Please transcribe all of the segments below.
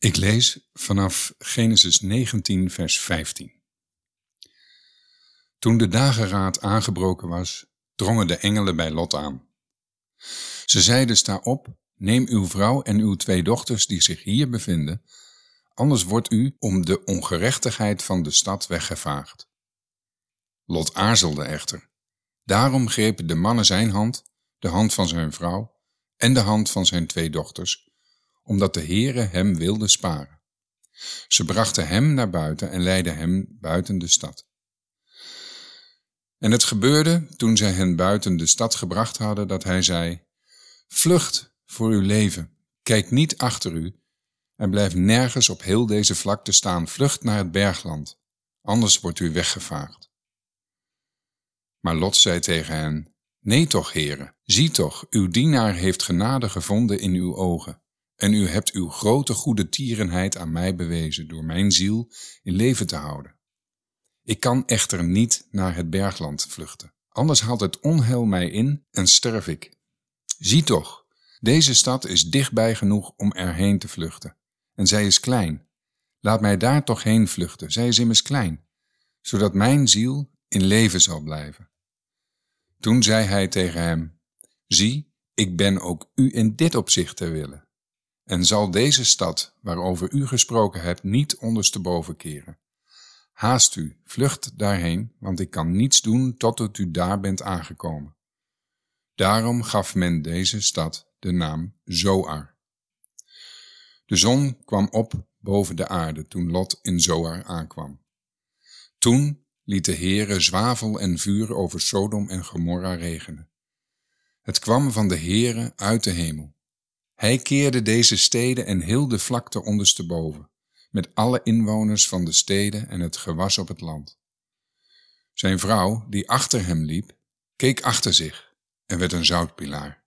Ik lees vanaf Genesis 19, vers 15. Toen de dageraad aangebroken was, drongen de engelen bij Lot aan. Ze zeiden: Sta op, neem uw vrouw en uw twee dochters die zich hier bevinden, anders wordt u om de ongerechtigheid van de stad weggevaagd. Lot aarzelde echter. Daarom grepen de mannen zijn hand, de hand van zijn vrouw en de hand van zijn twee dochters omdat de Heere hem wilde sparen. Ze brachten hem naar buiten en leidden hem buiten de stad. En het gebeurde, toen zij hen buiten de stad gebracht hadden, dat hij zei, Vlucht voor uw leven, kijk niet achter u en blijf nergens op heel deze vlakte staan, vlucht naar het bergland, anders wordt u weggevaagd. Maar Lot zei tegen hen, Nee toch, heren, zie toch, uw dienaar heeft genade gevonden in uw ogen. En u hebt uw grote goede tierenheid aan mij bewezen door mijn ziel in leven te houden. Ik kan echter niet naar het bergland vluchten, anders haalt het onheil mij in en sterf ik. Zie toch, deze stad is dichtbij genoeg om erheen te vluchten, en zij is klein. Laat mij daar toch heen vluchten, zij is immers klein, zodat mijn ziel in leven zal blijven. Toen zei hij tegen hem, zie, ik ben ook u in dit opzicht te willen en zal deze stad, waarover u gesproken hebt, niet ondersteboven keren. Haast u, vlucht daarheen, want ik kan niets doen totdat u daar bent aangekomen. Daarom gaf men deze stad de naam Zoar. De zon kwam op boven de aarde toen Lot in Zoar aankwam. Toen liet de Heere zwavel en vuur over Sodom en Gomorra regenen. Het kwam van de Heere uit de hemel. Hij keerde deze steden en heel de vlakte ondersteboven, met alle inwoners van de steden en het gewas op het land. Zijn vrouw, die achter hem liep, keek achter zich en werd een zoutpilaar.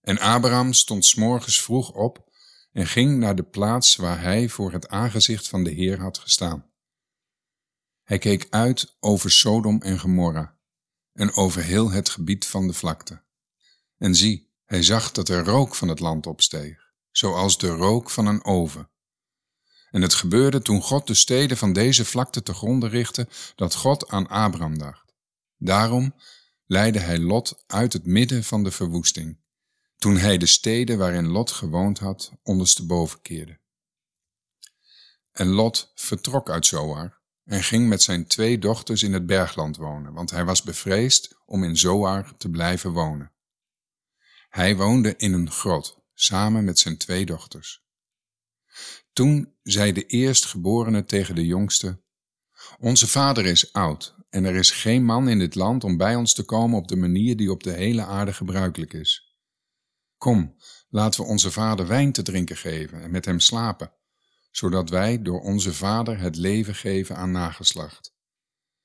En Abraham stond s morgens vroeg op en ging naar de plaats waar hij voor het aangezicht van de Heer had gestaan. Hij keek uit over Sodom en Gomorra en over heel het gebied van de vlakte. En zie, hij zag dat er rook van het land opsteeg, zoals de rook van een oven. En het gebeurde toen God de steden van deze vlakte te gronden richtte, dat God aan Abraham dacht. Daarom leidde hij Lot uit het midden van de verwoesting, toen hij de steden waarin Lot gewoond had ondersteboven keerde. En Lot vertrok uit Zoar en ging met zijn twee dochters in het bergland wonen, want hij was bevreesd om in Zoar te blijven wonen. Hij woonde in een grot, samen met zijn twee dochters. Toen zei de eerstgeborene tegen de jongste, Onze vader is oud en er is geen man in dit land om bij ons te komen op de manier die op de hele aarde gebruikelijk is. Kom, laten we onze vader wijn te drinken geven en met hem slapen, zodat wij door onze vader het leven geven aan nageslacht.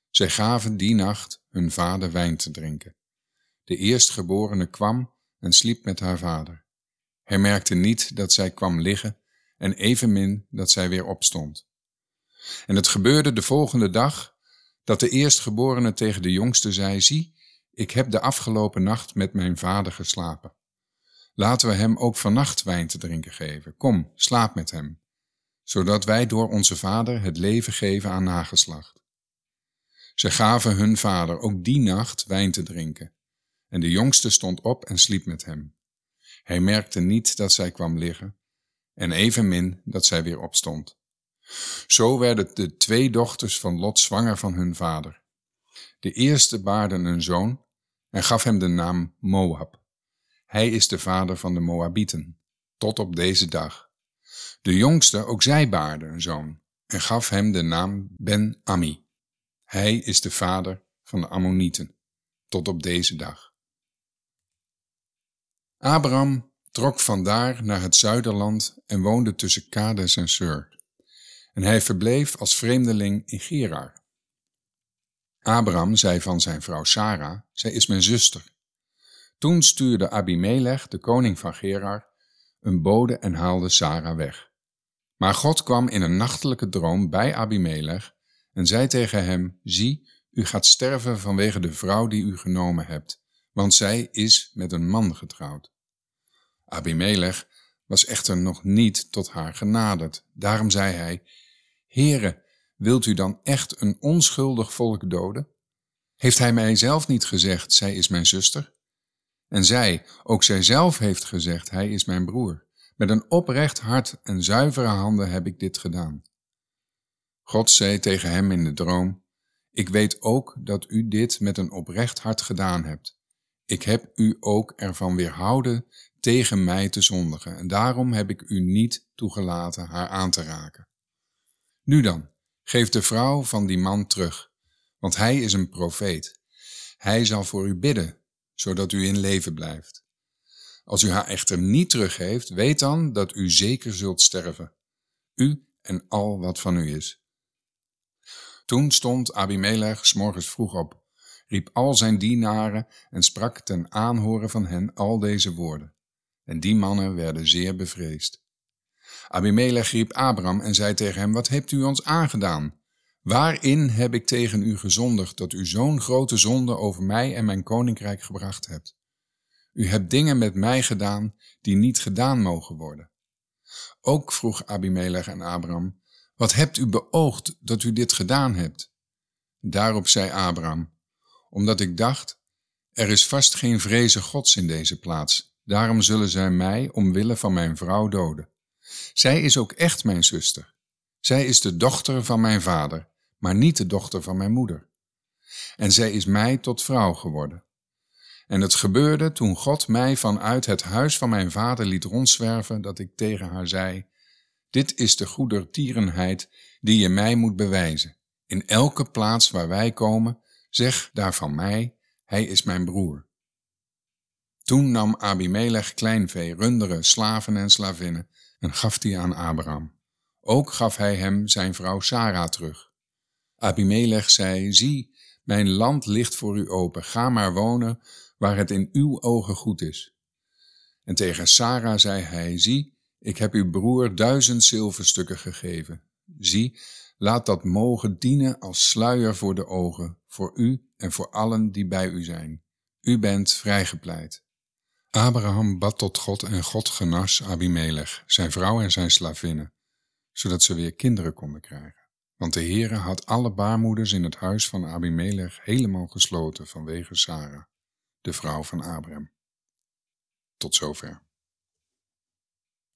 Zij gaven die nacht hun vader wijn te drinken. De eerstgeborene kwam en sliep met haar vader. Hij merkte niet dat zij kwam liggen en evenmin dat zij weer opstond. En het gebeurde de volgende dag dat de eerstgeborene tegen de jongste zei, zie, ik heb de afgelopen nacht met mijn vader geslapen. Laten we hem ook vannacht wijn te drinken geven. Kom, slaap met hem, zodat wij door onze vader het leven geven aan nageslacht. Ze gaven hun vader ook die nacht wijn te drinken. En de jongste stond op en sliep met hem. Hij merkte niet dat zij kwam liggen, en evenmin dat zij weer opstond. Zo werden de twee dochters van Lot zwanger van hun vader. De eerste baarde een zoon en gaf hem de naam Moab. Hij is de vader van de Moabieten, tot op deze dag. De jongste, ook zij baarde een zoon en gaf hem de naam Ben-Ami. Hij is de vader van de Ammonieten, tot op deze dag. Abraham trok vandaar naar het zuiderland en woonde tussen Kades en Sur. En hij verbleef als vreemdeling in Gerar. Abraham zei van zijn vrouw Sarah, zij is mijn zuster. Toen stuurde Abimelech, de koning van Gerar, een bode en haalde Sarah weg. Maar God kwam in een nachtelijke droom bij Abimelech en zei tegen hem, zie, u gaat sterven vanwege de vrouw die u genomen hebt want zij is met een man getrouwd. Abimelech was echter nog niet tot haar genaderd. Daarom zei hij, Heere, wilt u dan echt een onschuldig volk doden? Heeft hij mij zelf niet gezegd, zij is mijn zuster? En zij, ook zij zelf heeft gezegd, hij is mijn broer. Met een oprecht hart en zuivere handen heb ik dit gedaan. God zei tegen hem in de droom, ik weet ook dat u dit met een oprecht hart gedaan hebt. Ik heb u ook ervan weerhouden tegen mij te zondigen, en daarom heb ik u niet toegelaten haar aan te raken. Nu dan, geef de vrouw van die man terug, want hij is een profeet. Hij zal voor u bidden, zodat u in leven blijft. Als u haar echter niet teruggeeft, weet dan dat u zeker zult sterven, u en al wat van u is. Toen stond Abimelech s morgens vroeg op, riep al zijn dienaren en sprak ten aanhoren van hen al deze woorden. En die mannen werden zeer bevreesd. Abimelech riep Abraham en zei tegen hem, wat hebt u ons aangedaan? Waarin heb ik tegen u gezondigd dat u zo'n grote zonde over mij en mijn koninkrijk gebracht hebt? U hebt dingen met mij gedaan die niet gedaan mogen worden. Ook vroeg Abimelech en Abraham, wat hebt u beoogd dat u dit gedaan hebt? Daarop zei Abraham, omdat ik dacht, er is vast geen vreze gods in deze plaats, daarom zullen zij mij omwille van mijn vrouw doden. Zij is ook echt mijn zuster. Zij is de dochter van mijn vader, maar niet de dochter van mijn moeder. En zij is mij tot vrouw geworden. En het gebeurde toen God mij vanuit het huis van mijn vader liet rondzwerven, dat ik tegen haar zei, dit is de goedertierenheid die je mij moet bewijzen. In elke plaats waar wij komen, zeg daar van mij, hij is mijn broer. Toen nam Abimelech kleinvee, runderen, slaven en slavinnen en gaf die aan Abraham. Ook gaf hij hem zijn vrouw Sara terug. Abimelech zei, zie, mijn land ligt voor u open, ga maar wonen waar het in uw ogen goed is. En tegen Sara zei hij, zie, ik heb uw broer duizend zilverstukken gegeven. Zie, laat dat mogen dienen als sluier voor de ogen, voor u en voor allen die bij u zijn. U bent vrijgepleit. Abraham bad tot God en God genas Abimelech, zijn vrouw en zijn slavinnen, zodat ze weer kinderen konden krijgen. Want de Heere had alle baarmoeders in het huis van Abimelech helemaal gesloten vanwege Sarah, de vrouw van Abraham. Tot zover.